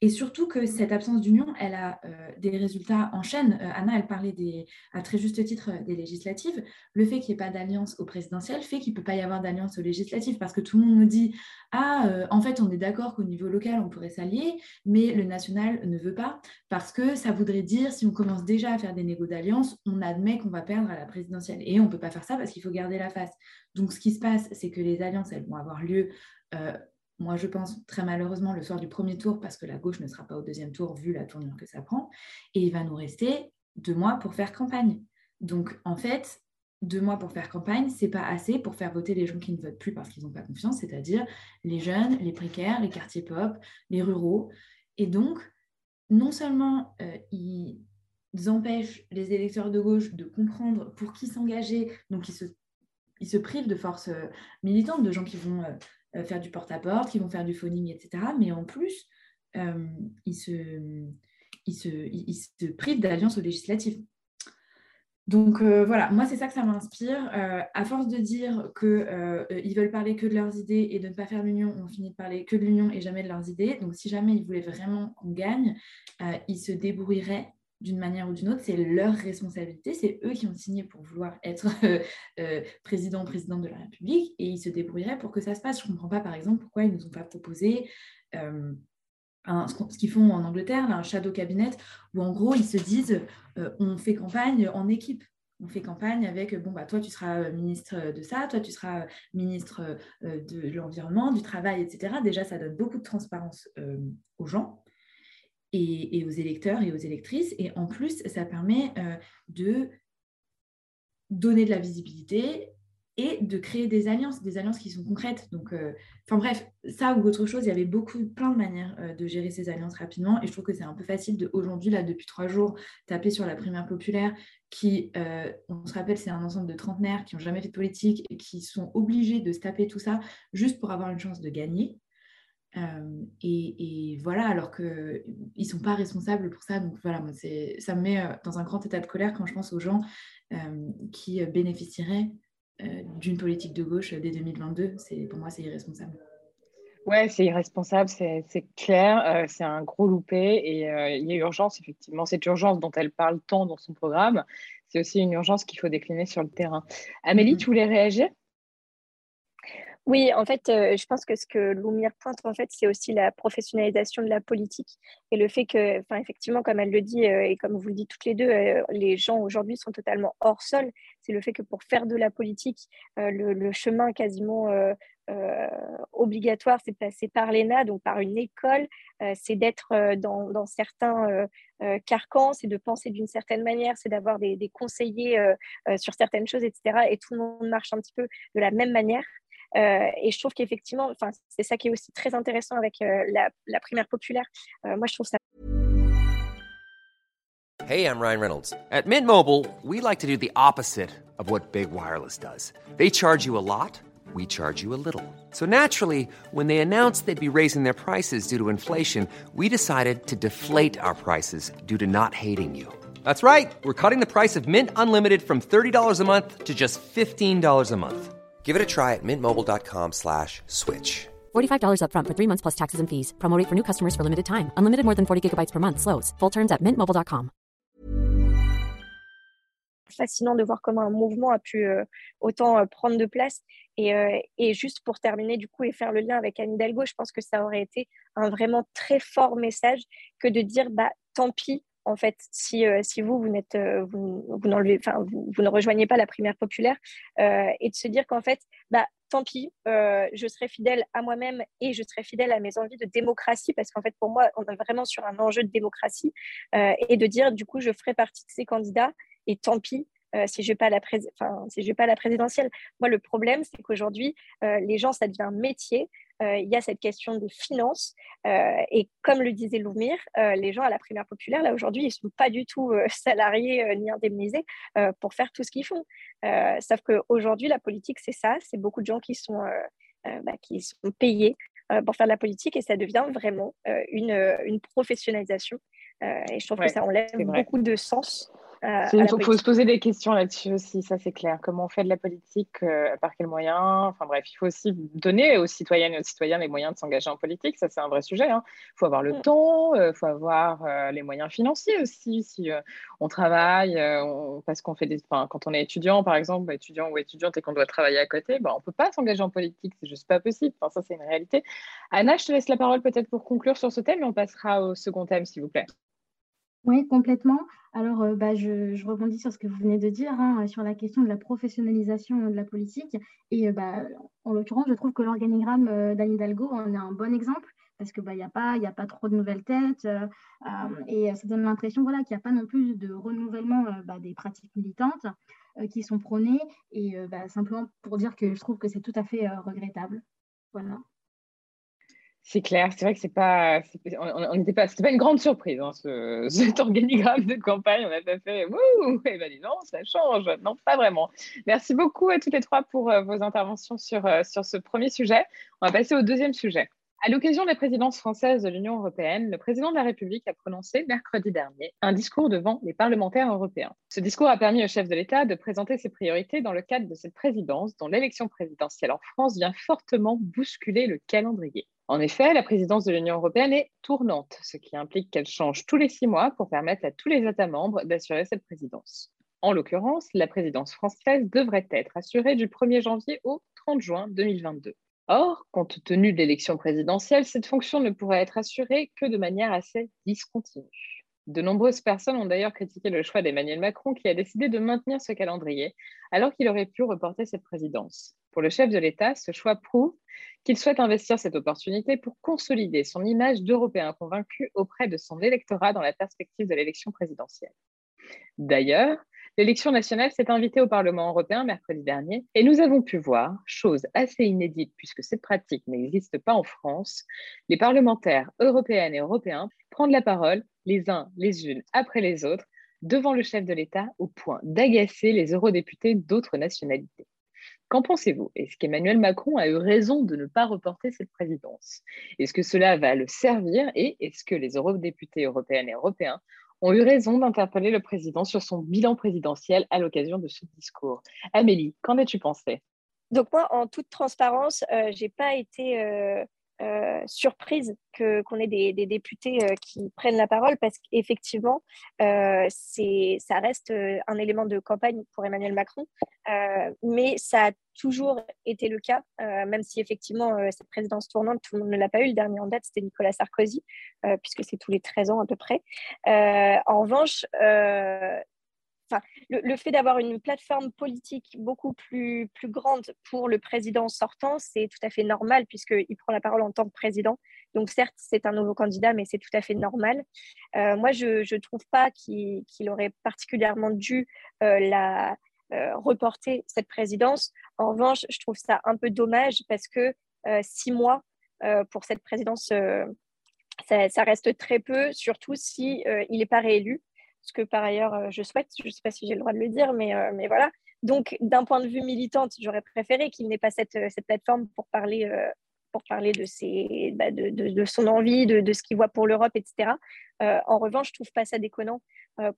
et surtout que cette absence d'union, elle a euh, des résultats en chaîne. Euh, Anna, elle parlait des, à très juste titre des législatives. Le fait qu'il n'y ait pas d'alliance au présidentiel fait qu'il ne peut pas y avoir d'alliance aux législatives parce que tout le monde nous dit Ah, en fait, on est d'accord qu'au niveau local, on pourrait s'allier, mais le national ne veut pas parce que ça voudrait dire, si on commence déjà à faire des négos d'alliance, on admet qu'on va perdre à la présidentielle. Et on ne peut pas faire ça parce qu'il faut garder la face. Donc, ce qui se passe, c'est que les alliances, elles vont avoir lieu moi je pense très malheureusement le soir du premier tour parce que la gauche ne sera pas au deuxième tour vu la tournure que ça prend. Et il va nous rester deux mois pour faire campagne. Donc en fait, deux mois pour faire campagne, c'est pas assez pour faire voter les gens qui ne votent plus parce qu'ils n'ont pas confiance, c'est-à-dire les jeunes, les précaires, les quartiers pop, les ruraux. Et donc, non seulement euh, ils empêchent les électeurs de gauche de comprendre pour qui s'engager, donc ils se, privent de forces euh, militantes, de gens qui vont euh, faire du porte-à-porte, qui vont faire du phoning, etc. Mais en plus, euh, ils, se, ils, se, ils, se privent d'alliance aux législatives. Donc euh, voilà, moi c'est ça que ça m'inspire. à force de dire qu'ils veulent parler que de leurs idées et de ne pas faire l'union, on finit de parler que de l'union et jamais de leurs idées. Donc si jamais ils voulaient vraiment qu'on gagne, ils se débrouilleraient d'une manière ou d'une autre, c'est leur responsabilité, c'est eux qui ont signé pour vouloir être euh, euh, président ou présidente de la République et ils se débrouilleraient pour que ça se passe. Je ne comprends pas par exemple pourquoi ils ne nous ont pas proposé euh, ce qu'ils font en Angleterre, un shadow cabinet, où en gros, ils se disent, on fait campagne en équipe on fait campagne avec, bon, bah, toi, tu seras ministre de ça, toi, tu seras ministre de l'environnement, du travail, etc. Déjà, ça donne beaucoup de transparence aux gens et, aux électeurs et aux électrices. Et en plus, ça permet de donner de la visibilité et de créer des alliances, des alliances qui sont concrètes. Donc, euh, enfin bref, ça ou autre chose, il y avait beaucoup, plein de manières euh, de gérer ces alliances rapidement. Et je trouve que c'est un peu facile de aujourd'hui, là, depuis trois jours, taper sur la primaire populaire, qui, euh, on se rappelle, c'est un ensemble de trentenaires qui n'ont jamais fait de politique et qui sont obligés de se taper tout ça juste pour avoir une chance de gagner. Et, et, voilà, alors qu'ils ne sont pas responsables pour ça. Donc voilà, moi, ça me met dans un grand état de colère quand je pense aux gens qui bénéficieraient euh, d'une politique de gauche dès 2022. Pour moi, c'est irresponsable. Ouais, c'est irresponsable, c'est clair, c'est un gros loupé et il y a urgence, effectivement. Cette urgence dont elle parle tant dans son programme, c'est aussi une urgence qu'il faut décliner sur le terrain. Amélie, mm-hmm. tu voulais réagir? Oui, en fait, je pense que ce que Loumir pointe, en fait, c'est aussi la professionnalisation de la politique et le fait que, effectivement, comme elle le dit et comme vous le dites toutes les deux, les gens aujourd'hui sont totalement hors sol. C'est le fait que pour faire de la politique, le, chemin quasiment obligatoire, c'est passer par l'ENA, donc par une école, c'est d'être dans, certains carcans, c'est de penser d'une certaine manière, c'est d'avoir des conseillers sur certaines choses, etc. Et tout le monde marche un petit peu de la même manière. Euh, et je trouve qu'effectivement, c'est ça qui est aussi très intéressant avec euh, la, primaire populaire. Euh, moi, je trouve ça. Hey, I'm Ryan Reynolds. At Mint Mobile, we like to do the opposite of what Big Wireless does. They charge you a lot. We charge you a little. So naturally, when they announced they'd be raising their prices due to inflation, we decided to deflate our prices due to not hating you. That's right. We're cutting the price of Mint Unlimited from $30 a month to just $15 a month. Give it a try at mintmobile.com slash switch. $45 upfront for three months plus taxes and fees. Promote for new customers for limited time. Unlimited more than 40 gigabytes per month. Slows. Full terms at mintmobile.com. Fascinant de voir comment un mouvement a pu euh, autant euh, prendre de place. Et, euh, et, juste pour terminer, du coup, et faire le lien avec Anne Hidalgo, je pense que ça aurait été un vraiment très fort message que de dire, bah, tant pis, en fait, si, euh, si vous, vous, n'êtes, euh, vous, ne rejoignez pas la primaire populaire, euh, et de se dire qu'en fait, bah, tant pis, je serai fidèle à moi-même et je serai fidèle à mes envies de démocratie, parce qu'en fait, pour moi, on est vraiment sur un enjeu de démocratie, et de dire, du coup, je ferai partie de ces candidats, et tant pis, si je n'ai pas, la pas la présidentielle. Moi, le problème, c'est qu'aujourd'hui, les gens, ça devient un métier. Euh, il y a cette question des finances. Euh, et comme le disait Loumir, euh, les gens à la primaire populaire, là aujourd'hui, ils ne sont pas du tout salariés ni indemnisés pour faire tout ce qu'ils font. sauf qu'aujourd'hui, la politique, c'est ça. C'est beaucoup de gens qui sont, bah, qui sont payés pour faire de la politique et ça devient vraiment une, une professionnalisation. et je trouve que ça enlève beaucoup de sens euh, il faut, se poser des questions là-dessus aussi, ça c'est clair. Comment on fait de la politique, euh, par quels moyens? Enfin bref, il faut aussi donner aux citoyennes et aux citoyens les moyens de s'engager en politique, ça c'est un vrai sujet. Il hein. faut avoir le mm. temps, il euh, faut avoir les moyens financiers aussi. Si on travaille, parce qu'on fait des. Enfin, quand on est étudiant par exemple, étudiant ou étudiante et qu'on doit travailler à côté, bah, on ne peut pas s'engager en politique, c'est juste pas possible. Enfin, ça c'est une réalité. Anna, je te laisse la parole peut-être pour conclure sur ce thème et on passera au second thème s'il vous plaît. Oui, complètement. Alors, euh, bah, je, rebondis sur ce que vous venez de dire, hein, sur la question de la professionnalisation de la politique. Et euh, bah, en l'occurrence, je trouve que l'organigramme euh, d'Anne Hidalgo en est un bon exemple parce qu'il bah, n'y a, pas, a pas trop de nouvelles têtes et ça donne l'impression voilà, qu'il n'y a pas non plus de renouvellement bah, des pratiques militantes qui sont prônées. Et bah, simplement pour dire que je trouve que c'est tout à fait regrettable. Voilà. C'est clair, c'est vrai que c'est pas, on n'était pas, c'était pas une grande surprise hein, ce, cet organigramme de campagne. On a pas fait, wouh, et ben non, ça change. Non, pas vraiment. Merci beaucoup à toutes les trois pour euh, vos interventions sur, euh, sur ce premier sujet. On va passer au deuxième sujet. À l'occasion de la présidence française de l'Union européenne, le président de la République a prononcé mercredi dernier un discours devant les parlementaires européens. Ce discours a permis au chef de l'État de présenter ses priorités dans le cadre de cette présidence dont l'élection présidentielle en France vient fortement bousculer le calendrier. En effet, la présidence de l'Union européenne est tournante, ce qui implique qu'elle change tous les six mois pour permettre à tous les États membres d'assurer cette présidence. En l'occurrence, la présidence française devrait être assurée du 1er janvier au 30 juin 2022. Or, compte tenu de l'élection présidentielle, cette fonction ne pourrait être assurée que de manière assez discontinue. De nombreuses personnes ont d'ailleurs critiqué le choix d'Emmanuel Macron qui a décidé de maintenir ce calendrier alors qu'il aurait pu reporter cette présidence. Pour le chef de l'État, ce choix prouve qu'il souhaite investir cette opportunité pour consolider son image d'Européen convaincu auprès de son électorat dans la perspective de l'élection présidentielle. D'ailleurs, L'élection nationale s'est invitée au Parlement européen mercredi dernier et nous avons pu voir, chose assez inédite puisque cette pratique n'existe pas en France, les parlementaires européennes et européens prendre la parole les uns les unes après les autres devant le chef de l'État au point d'agacer les eurodéputés d'autres nationalités. Qu'en pensez-vous? Est-ce qu'Emmanuel Macron a eu raison de ne pas reporter cette présidence? Est-ce que cela va le servir et est-ce que les eurodéputés européennes et européens ont eu raison d'interpeller le président sur son bilan présidentiel à l'occasion de ce discours. Amélie, qu'en as-tu pensé? Donc moi, en toute transparence, euh, je n'ai pas été euh, surprise que, qu'on ait des, députés euh, qui prennent la parole parce qu'effectivement, euh, c'est, ça reste un élément de campagne pour Emmanuel Macron, mais ça a toujours été le cas, même si effectivement cette présidence tournante, tout le monde ne l'a pas eu. Le dernier en date, c'était Nicolas Sarkozy, puisque c'est tous les 13 ans à peu près. en revanche, le, fait d'avoir une plateforme politique beaucoup plus, plus grande pour le président sortant, c'est tout à fait normal puisqu'il prend la parole en tant que président. Donc certes, c'est un nouveau candidat, mais c'est tout à fait normal. Euh, moi, je ne trouve pas qu'il aurait particulièrement dû euh, la, euh, reporter cette présidence. En revanche, je trouve ça un peu dommage parce que six mois pour cette présidence, ça, ça, reste très peu, surtout si il n'est pas réélu ce que par ailleurs euh, je souhaite. Je ne sais pas si j'ai le droit de le dire, mais, euh, mais voilà. Donc, d'un point de vue militante, j'aurais préféré qu'il n'ait pas cette, euh, cette, plateforme pour parler, pour parler de, ses, bah, de, de, son envie, de, de ce qu'il voit pour l'Europe, etc. en revanche, je ne trouve pas ça déconnant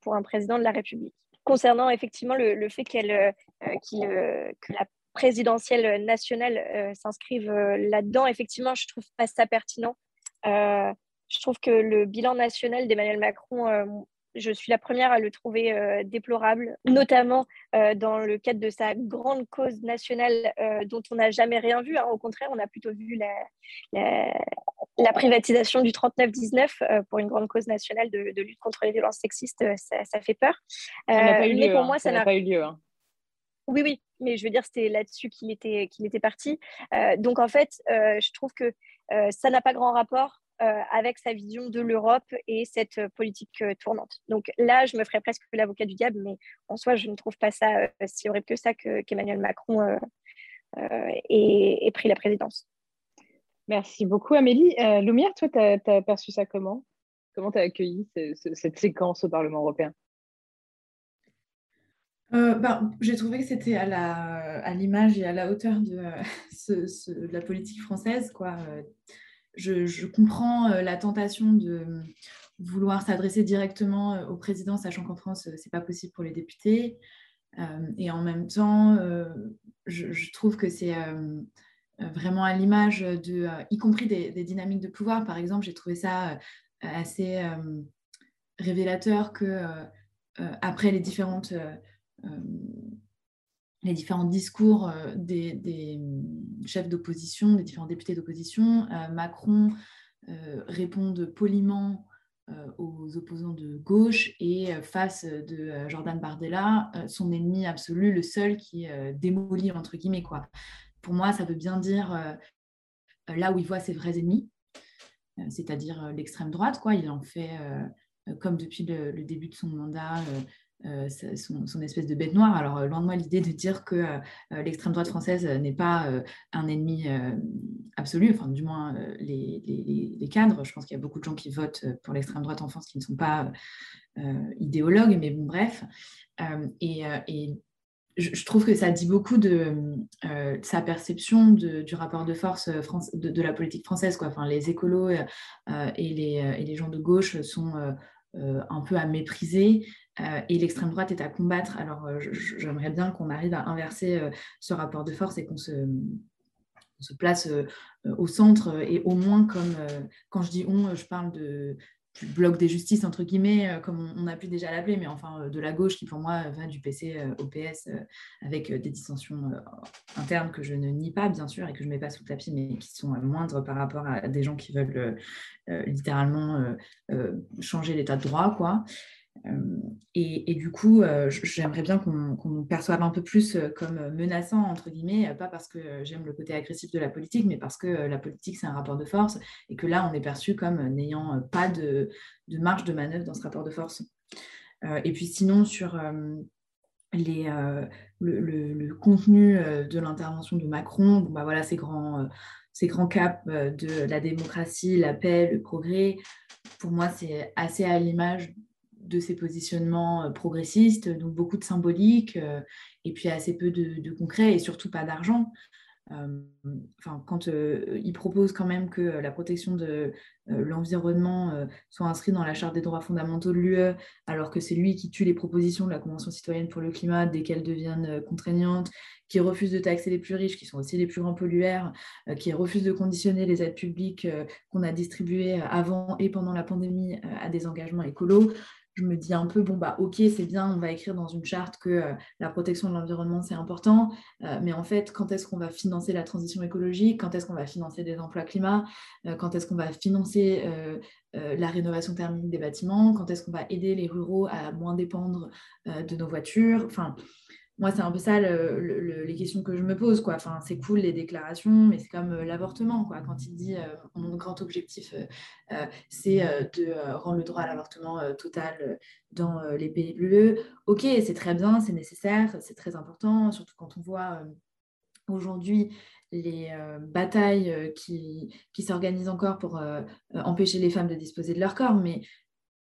pour un président de la République. Concernant effectivement le, le fait qu'elle, que la présidentielle nationale s'inscrive là-dedans, effectivement, je ne trouve pas ça pertinent. je trouve que le bilan national d'Emmanuel Macron, je suis la première à le trouver euh, déplorable, notamment euh, dans le cadre de sa grande cause nationale euh, dont on n'a jamais rien vu. Hein. Au contraire, on a plutôt vu la, la, privatisation du 39-19 pour une grande cause nationale de, lutte contre les violences sexistes. Ça, fait peur. Ça n'a pas eu lieu. Pour hein. moi, ça n'a pas eu lieu. Hein. Oui, oui, mais je veux dire, c'était là-dessus qu'il était, qu'il était parti. donc, en fait, je trouve que ça n'a pas grand rapport avec sa vision de l'Europe et cette euh, politique euh, tournante. Donc là, je me ferais presque l'avocat du diable, mais en soi, je ne trouve pas ça si horrible que ça qu'Emmanuel Macron ait, pris la présidence. Merci beaucoup, Amélie. Lumière, toi, tu as, perçu ça comment? Comment tu as accueilli cette séquence au Parlement européen? Ben, J'ai trouvé que c'était à l'image à et à la hauteur de, de, la politique française. Quoi je, comprends euh, la tentation de vouloir s'adresser directement euh, au président, sachant qu'en France, euh, ce n'est pas possible pour les députés. et en même temps, je, trouve que c'est vraiment à l'image de, y compris des, des, dynamiques de pouvoir. Par exemple, j'ai trouvé ça assez révélateur que après les différentes les différents discours euh, des, chefs d'opposition, des différents députés d'opposition. Euh, Macron euh, répond poliment aux opposants de gauche et face de Jordan Bardella, son ennemi absolu, le seul qui démolit, entre guillemets. Quoi. Pour moi, ça veut bien dire là où il voit ses vrais ennemis, c'est-à-dire l'extrême droite. Quoi. Il en fait, comme depuis le, début de son mandat, euh, son, espèce de bête noire. Alors, euh, loin de moi l'idée de dire que euh, l'extrême droite française n'est pas un ennemi absolu, enfin, du moins les, cadres. Je pense qu'il y a beaucoup de gens qui votent pour l'extrême droite en France qui ne sont pas idéologues, mais bon, bref. et, je, trouve que ça dit beaucoup de sa perception du rapport de force de, la politique française. Enfin, les écolos et, les, gens de gauche sont un peu à mépriser. Euh, et l'extrême droite est à combattre. Alors, euh, j'aimerais bien qu'on arrive à inverser euh, ce rapport de force et qu'on se, se, place au centre et au moins comme, quand je dis on, je parle de, bloc des justices, entre guillemets, euh, comme on, a pu déjà l'appeler, mais enfin euh, de la gauche qui pour moi va du PC au PS avec des dissensions internes que je ne nie pas, bien sûr, et que je ne mets pas sous le tapis, mais qui sont moindres par rapport à des gens qui veulent littéralement changer l'état de droit, quoi. Euh, et, du coup, euh, j'aimerais bien qu'on nous perçoive un peu plus euh, comme menaçant, entre guillemets, pas parce que j'aime le côté agressif de la politique, mais parce que la politique, c'est un rapport de force, et que là, on est perçu comme n'ayant pas de, marge de manœuvre dans ce rapport de force. et puis sinon, sur le, contenu de l'intervention de Macron, bah voilà, ces grands, ces grands caps de la démocratie, la paix, le progrès, pour moi, c'est assez à l'image de ces positionnements euh, progressistes, donc beaucoup de symbolique euh, et puis assez peu de, concret et surtout pas d'argent. Euh, quand il propose quand même que la protection de l'environnement soit inscrite dans la Charte des droits fondamentaux de l'UE, alors que c'est lui qui tue les propositions de la Convention citoyenne pour le climat dès qu'elles deviennent contraignantes, qui refuse de taxer les plus riches, qui sont aussi les plus grands pollueurs, qui refuse de conditionner les aides publiques qu'on a distribuées avant et pendant la pandémie à des engagements écolos je me dis un peu, bon, bah, ok, c'est bien, on va écrire dans une charte que euh, la protection de l'environnement, c'est important, euh, mais en fait, quand est-ce qu'on va financer la transition écologique? Quand est-ce qu'on va financer des emplois climat? Euh, Quand est-ce qu'on va financer la rénovation thermique des bâtiments? Quand est-ce qu'on va aider les ruraux à moins dépendre de nos voitures? Enfin, moi, c'est un peu ça les questions que je me pose. Quoi. Enfin, c'est cool les déclarations, mais c'est comme euh, l'avortement. Quoi. Quand il dit euh, mon grand objectif, euh, c'est de rendre le droit à l'avortement total dans les pays bleus. Ok, c'est très bien, c'est nécessaire, c'est très important, surtout quand on voit aujourd'hui les batailles qui, s'organisent encore pour empêcher les femmes de disposer de leur corps. Mais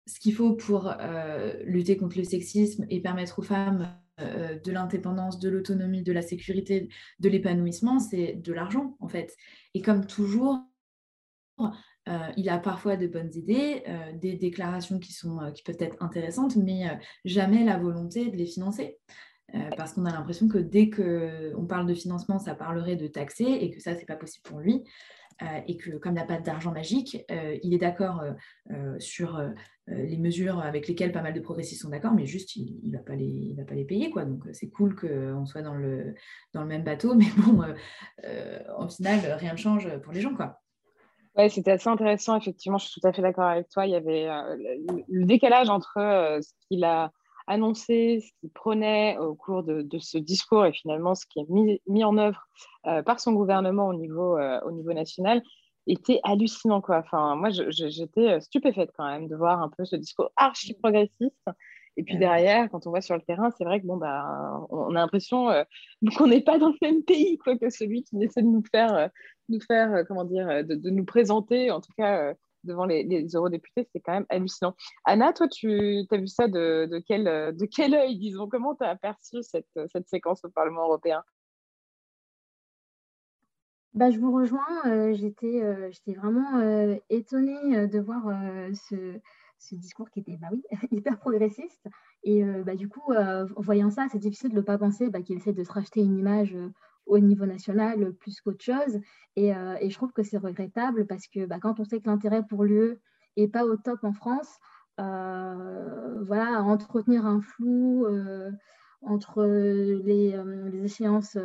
ce qu'il faut pour lutter contre le sexisme et permettre aux femmes de l'indépendance, de l'autonomie, de la sécurité, de l'épanouissement, c'est de l'argent en fait. Et comme toujours, euh, il a parfois de bonnes idées, euh, des déclarations qui, sont, qui peuvent être intéressantes, mais jamais la volonté de les financer. parce qu'on a l'impression que dès qu'on parle de financement, ça parlerait de taxer et que ça, c'est pas possible pour lui. Et que comme il n'a pas d'argent magique, il est d'accord sur euh, les mesures avec lesquelles pas mal de progressistes sont d'accord, mais juste, il ne va, pas les, payer. Quoi. Donc, euh, c'est cool qu'on soit dans le, même bateau, mais bon, euh, en final, rien ne change pour les gens. Quoi. Ouais, c'était assez intéressant, effectivement, je suis tout à fait d'accord avec toi. Il y avait le, décalage entre ce qu'il a annoncé, ce qu'il prenait au cours de, ce discours et finalement ce qui est mis, en œuvre par son gouvernement au niveau, au niveau national était hallucinant. Quoi. Enfin, moi, j'étais euh, stupéfaite quand même de voir un peu ce discours archi progressiste. Et puis derrière, quand on voit sur le terrain, c'est vrai que bon, bah, on a l'impression euh, qu'on n'est pas dans le même pays quoi, que celui qui essaie de nous faire, euh, nous faire comment dire, de, nous présenter, en tout cas devant les, eurodéputés, c'est quand même hallucinant. Anna, toi, tu as vu ça de, quel, œil, disons? Comment tu as aperçu cette, séquence au Parlement européen? Bah, je vous rejoins. Euh, j'étais, euh, j'étais vraiment euh, étonnée de voir ce, ce discours qui était bah oui, hyper progressiste. Et bah, du coup, en voyant ça, c'est difficile de ne pas penser bah, qu'il essaie de se racheter une image au niveau national plus qu'autre chose. Et, et, je trouve que c'est regrettable parce que bah, quand on sait que l'intérêt pour l'UE n'est pas au top en France, voilà, entretenir un flou entre les, les échéances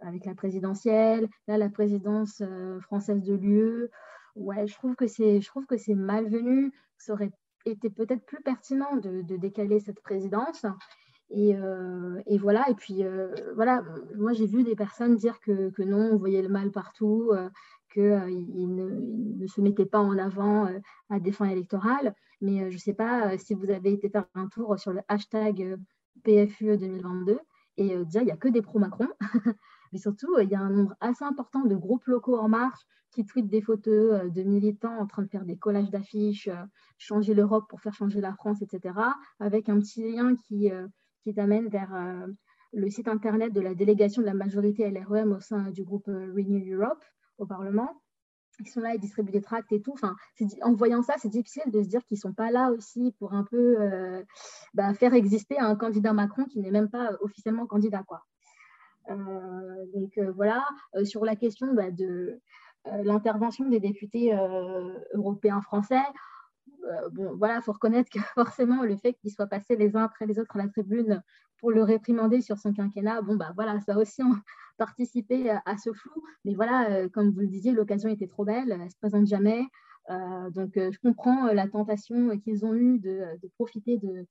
avec la présidentielle, la présidence euh, française de l'UE. Ouais, je trouve que c'est, je trouve que c'est malvenu. Ça aurait été peut-être plus pertinent de, décaler cette présidence. Et, euh, et, voilà, et puis euh, voilà, moi j'ai vu des personnes dire que, non, on voyait le mal partout, qu'ils ne, se mettaient pas en avant à des fins électorales. Mais je ne sais pas si vous avez été faire un tour sur le hashtag PFUE 2022 et dire il n'y a que des pro-Macron. Mais surtout, euh, il y a un nombre assez important de groupes locaux en marche qui tweetent des photos euh, de militants en train de faire des collages d'affiches, euh, changer l'Europe pour faire changer la France, etc., avec un petit lien qui, qui t'amène vers le site internet de la délégation de la majorité LREM au sein du groupe Renew Europe au Parlement. Ils sont là, ils distribuent des tracts et tout. En voyant ça, c'est difficile de se dire qu'ils ne sont pas là aussi pour un peu bah, faire exister un candidat Macron qui n'est même pas officiellement candidat. Quoi. Euh, donc euh, voilà, euh, sur la question bah, de l'intervention des députés européens français, bon, voilà, il faut reconnaître que forcément, le fait qu'ils soient passés les uns après les autres à la tribune pour le réprimander sur son quinquennat, bon, bah voilà, ça aussi participé à, ce flou. Mais voilà, comme vous le disiez, l'occasion était trop belle, elle se présente jamais. donc, je comprends la tentation qu'ils ont eue de, profiter de,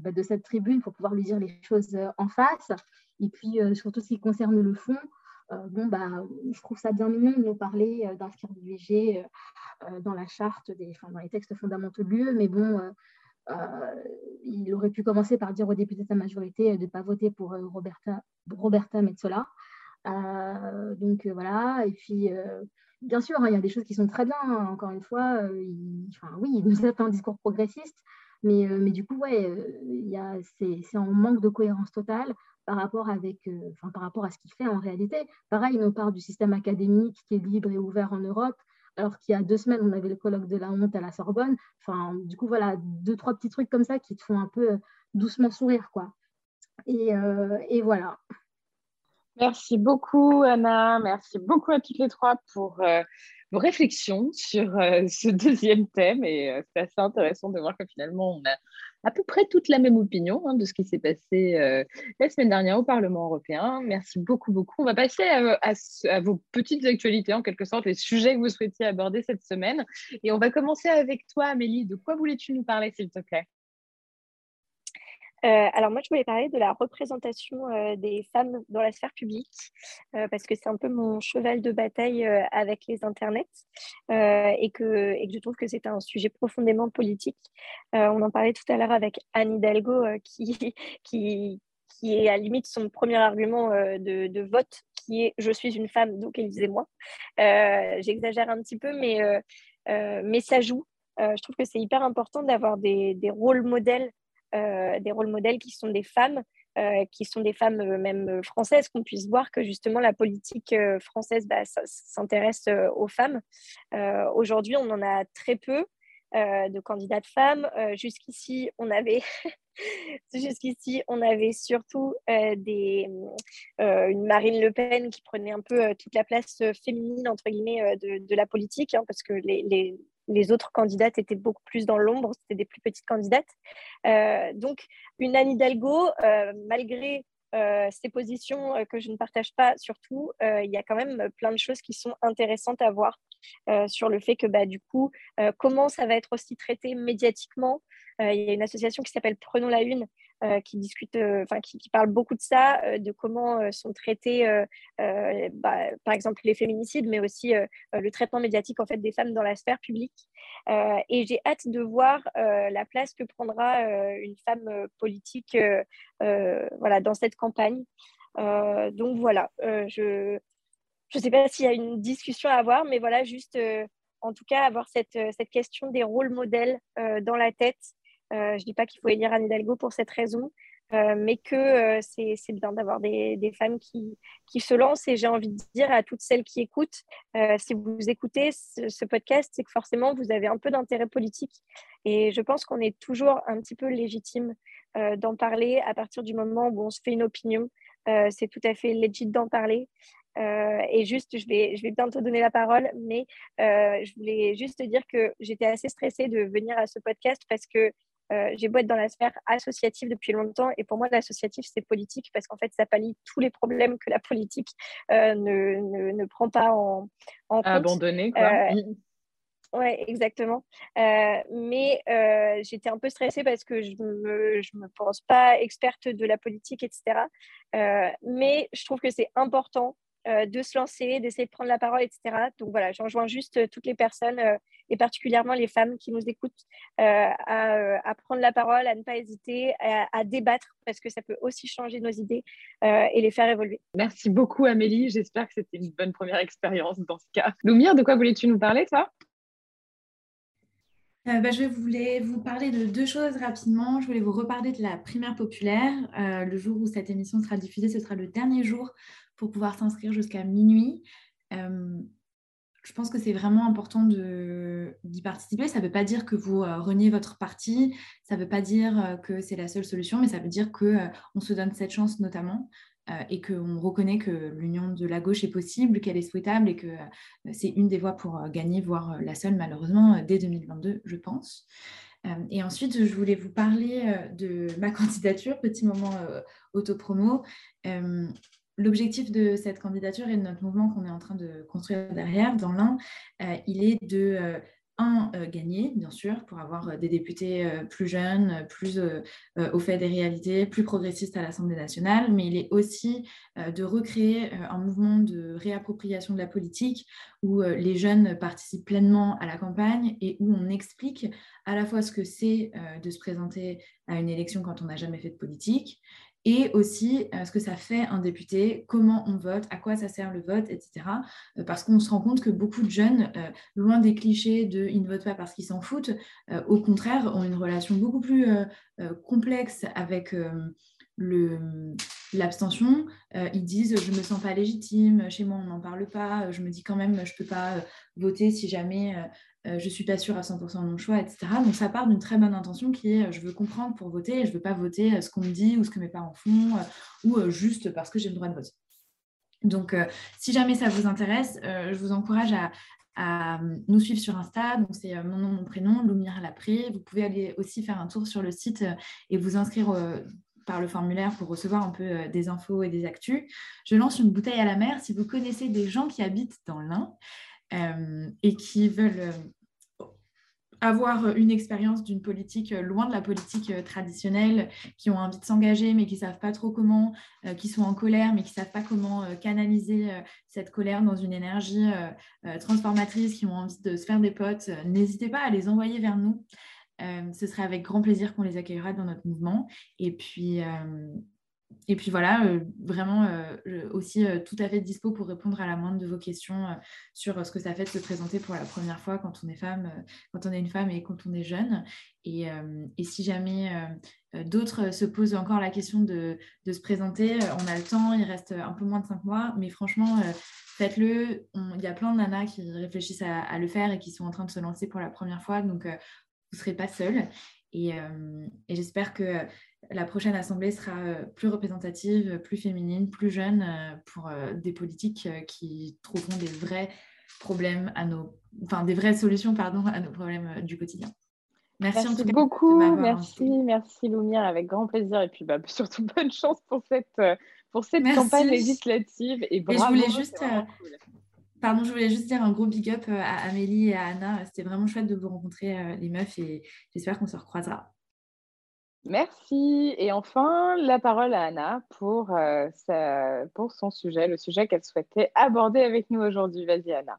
bah, de, cette tribune pour pouvoir lui dire les choses en face. Et puis, surtout ce qui concerne le fond, euh, bon, bah, je trouve ça bien mignon de nous parler euh, d'inscrire l'IVG euh, dans la charte, dans les textes fondamentaux de l'UE, mais bon, il aurait pu commencer par dire aux députés de sa majorité de ne pas voter pour Roberta, Roberta Metsola. donc voilà, et puis bien sûr, hein, il y a des choses qui sont très bien, hein. encore une fois, oui, il nous a fait un discours progressiste, mais, du coup, ouais, c'est en manque de cohérence totale par rapport, avec, euh, par rapport à ce qu'il fait en réalité. Pareil, on parle du système académique qui est libre et ouvert en Europe, alors qu'il y a deux semaines, on avait le colloque de la honte à la Sorbonne. Enfin, du coup, voilà, deux, trois petits trucs comme ça qui te font un peu euh, doucement sourire, quoi. Et, euh, et voilà. Merci beaucoup, Anna. Merci beaucoup à toutes les trois pour vos réflexions sur ce deuxième thème. Et c'est assez intéressant de voir que finalement, on a à peu près toute la même opinion hein, de ce qui s'est passé euh, la semaine dernière au Parlement européen. Merci beaucoup, beaucoup. On va passer à, vos petites actualités, en quelque sorte, les sujets que vous souhaitiez aborder cette semaine. Et on va commencer avec toi, Amélie. De quoi voulais-tu nous parler, s'il te plaît? Euh, alors moi, je voulais parler de la représentation euh, des femmes dans la sphère publique, euh, parce que c'est un peu mon cheval de bataille avec les internets, et, que, et que je trouve que c'est un sujet profondément politique. on en parlait tout à l'heure avec Anne Hidalgo, qui, qui, qui est à limite son premier argument de, vote, qui est « je suis une femme, donc élisez-moi ». J'exagère un petit peu, mais, mais ça joue. je trouve que c'est hyper important d'avoir des, des rôles modèles des rôles modèles qui sont des femmes, euh, qui sont des femmes euh, même françaises, qu'on puisse voir que justement la politique française bah, s'intéresse aux femmes. Aujourd'hui, on en a très peu. de candidates femmes. Jusqu'ici, on avait Jusqu'ici, on avait surtout une Marine Le Pen qui prenait un peu toute la place féminine, entre guillemets, de, la politique, hein, parce que les autres candidates étaient beaucoup plus dans l'ombre, c'était des plus petites candidates. Euh, donc, une Anne Hidalgo, euh, malgré euh, ces positions que je ne partage pas, surtout, il y a quand même plein de choses qui sont intéressantes à voir sur le fait que, bah, du coup, comment ça va être aussi traité médiatiquement. Il y a une association qui s'appelle Prenons la Une, euh, qui discute, euh, enfin qui, parle beaucoup de ça, euh, de comment sont traités, bah, par exemple, les féminicides, mais aussi le traitement médiatique en fait des femmes dans la sphère publique. et j'ai hâte de voir la place que prendra une femme politique, voilà, dans cette campagne. donc voilà, je je ne sais pas s'il y a une discussion à avoir, mais voilà, juste en tout cas avoir cette, cette question des rôles modèles dans la tête je ne dis pas qu'il faut élire Anne Hidalgo pour cette raison, euh, mais que euh, c'est bien d'avoir des, des, femmes qui, qui, se lancent. Et j'ai envie de dire à toutes celles qui écoutent, si vous écoutez ce, podcast, c'est que forcément, vous avez un peu d'intérêt politique. Et je pense qu'on est toujours un petit peu légitime d'en parler à partir du moment où on se fait une opinion. c'est tout à fait légitime d'en parler. et juste, je vais, je vais bientôt donner la parole, mais je voulais juste dire que j'étais assez stressée de venir à ce podcast parce que euh, j'ai beau être dans la sphère associative depuis longtemps, et pour moi, l'associatif, c'est politique parce qu'en fait, ça pallie tous les problèmes que la politique euh, ne, ne, prend pas en, en compte. Abandonné, quoi. Euh, oui, exactement. mais j'étais un peu stressée parce que je ne me, je me pense pas experte de la politique, etc. mais je trouve que c'est important de se lancer, d'essayer de prendre la parole, etc. Donc voilà, j'enjoins juste euh, toutes les personnes, euh, et particulièrement les femmes qui nous écoutent, à, prendre la parole, à ne pas hésiter, à, débattre, parce que ça peut aussi changer nos idées et les faire évoluer. Merci beaucoup Amélie, j'espère que c'était une bonne première expérience dans ce cas. Loumir, de quoi voulais-tu nous parler, toi? Bah, je voulais vous parler de deux choses rapidement. Je voulais vous reparler de la primaire populaire. le jour où cette émission sera diffusée, ce sera le dernier jour pour pouvoir s'inscrire jusqu'à minuit. Euh, je pense que c'est vraiment important d'y participer. Ça ne veut pas dire que vous euh, reniez votre parti, ça ne veut pas dire euh, que c'est la seule solution, mais ça veut dire qu'on on se donne cette chance notamment. Et qu'on reconnaît que l'union de la gauche est possible, qu'elle est souhaitable et que c'est une des voies pour gagner, voire la seule malheureusement, dès 2022, je pense. Et ensuite, je voulais vous parler de ma candidature, petit moment autopromo. L'objectif de cette candidature et de notre mouvement qu'on est en train de construire derrière, dans l'un, il est de un, euh, gagner, bien sûr, pour avoir euh, des députés euh, plus jeunes, plus au fait des réalités, plus progressistes à l'Assemblée nationale, mais il est aussi de recréer un mouvement de réappropriation de la politique où les jeunes participent pleinement à la campagne et où on explique à la fois ce que c'est de se présenter à une élection quand on n'a jamais fait de politique, et aussi euh, ce que ça fait un député, comment on vote, à quoi ça sert le vote, etc. Euh, parce qu'on se rend compte que beaucoup de jeunes, euh, loin des clichés de ils ne votent pas parce qu'ils s'en foutent, au contraire, ont une relation beaucoup plus complexe avec l'abstention, ils disent je me sens pas légitime, chez moi on n'en parle pas, je me dis quand même je peux pas voter si jamais euh, je suis pas sûre à 100% de mon choix, etc. Donc ça part d'une très bonne intention qui est je veux comprendre pour voter, et je veux pas voter euh, ce qu'on me dit ou ce que mes parents font, euh, ou juste parce que j'ai le droit de voter. Donc si jamais ça vous intéresse, je vous encourage à, nous suivre sur Insta. Donc c'est mon nom, mon prénom, Lumire Lapré. Vous pouvez aller aussi faire un tour sur le site et vous inscrire par le formulaire pour recevoir un peu des infos et des actus. Je lance une bouteille à la mer. Si vous connaissez des gens qui habitent dans l'Ain, et qui veulent avoir euh, une expérience d'une politique euh, loin de la politique euh, traditionnelle, qui ont envie de s'engager mais qui ne savent pas trop comment, qui sont en colère mais qui ne savent pas comment canaliser cette colère dans une énergie transformatrice, qui ont envie de se faire des potes, n'hésitez pas à les envoyer vers nous. ce serait avec grand plaisir qu'on les accueillera dans notre mouvement. Et puis, et puis voilà, euh, vraiment euh, aussi euh, tout à fait dispo pour répondre à la moindre de vos questions sur ce que ça fait de se présenter pour la première fois quand on est femme, quand on est une femme et quand on est jeune. Et, si jamais d'autres se posent encore la question de, se présenter, on a le temps, il reste un peu moins de cinq mois, mais franchement, faites-le. Il y a plein de nanas qui réfléchissent à, à, le faire et qui sont en train de se lancer pour la première fois, donc vous ne serez pas seul. Et, et j'espère que la prochaine assemblée sera euh, plus représentative, plus féminine, plus jeune euh, pour euh, des politiques qui trouveront des vrais problèmes à nos, enfin des vraies solutions pardon à nos problèmes du quotidien. Merci, beaucoup, merci, merci Loumia, avec grand plaisir. Et puis bah, surtout bonne chance pour cette pour cette campagne législative. Et je voulais juste Pardon, je voulais juste dire un gros big up à Amélie et à Anna. C'était vraiment chouette de vous rencontrer, les meufs, et j'espère qu'on se recroisera. Merci. Et enfin, la parole à Anna pour, euh, pour son sujet, le sujet qu'elle souhaitait aborder avec nous aujourd'hui. Vas-y, Anna.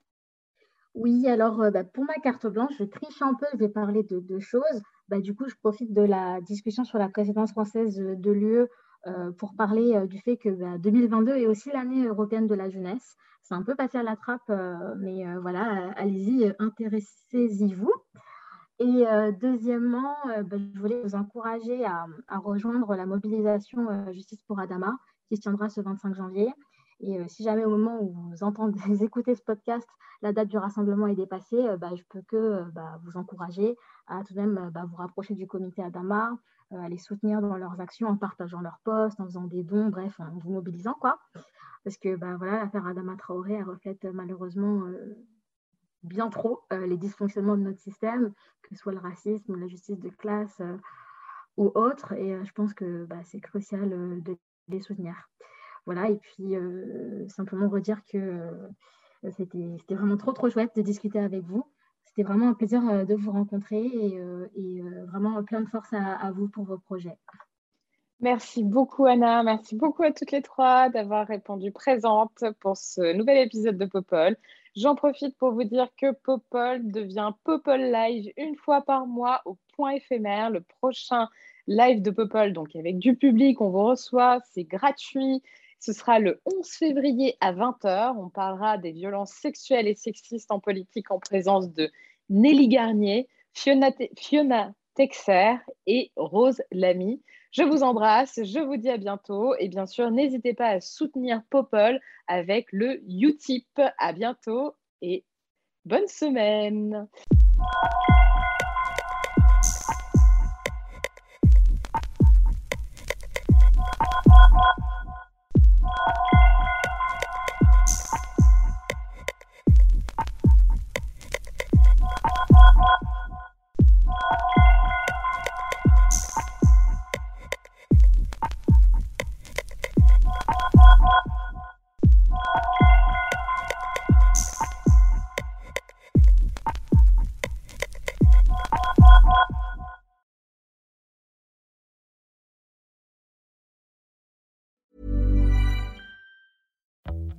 Oui, alors euh, bah, pour ma carte blanche, je triche un peu, je vais parler de deux choses. Bah, du coup, je profite de la discussion sur la présidence française de l'UE euh, pour parler du fait que 2022 bah, est aussi l'année européenne de la jeunesse. C'est un peu passé à la trappe, mais voilà, allez-y, intéressez-y-vous. Et euh, deuxièmement, euh, ben, je voulais vous encourager à, rejoindre la mobilisation euh, Justice pour Adama qui se tiendra ce 25 janvier. Et si jamais au moment où vous entendez, écouter ce podcast, la date du rassemblement est dépassée, ben, je peux que ben, vous encourager à tout de même vous rapprocher du comité Adama, à les soutenir dans leurs actions en partageant leurs posts, en faisant des dons, bref, en vous mobilisant. quoi. Parce que voilà, l'affaire Adama Traoré elle reflète malheureusement bien trop les dysfonctionnements de notre système, que ce soit le racisme, la justice de classe euh, ou autre. Et euh, je pense que bah, c'est crucial euh, de les soutenir. Voilà, et puis simplement redire que c'était vraiment trop, trop chouette de discuter avec vous. C'était vraiment un plaisir de vous rencontrer et, vraiment plein de force à, vous pour vos projets. Merci beaucoup Anna, merci beaucoup à toutes les trois d'avoir répondu présente pour ce nouvel épisode de Popol. J'en profite pour vous dire que Popol devient Popol Live une fois par mois au point éphémère. Le prochain live de Popol, donc avec du public, on vous reçoit, c'est gratuit. Ce sera le 11 février à 20h. On parlera des violences sexuelles et sexistes en politique en présence de Nelly Garnier, Fiona, Fiona Texer et Rose Lamy. Je vous embrasse, je vous dis à bientôt et bien sûr, n'hésitez pas à soutenir Popol avec le Utip. À bientôt et bonne semaine.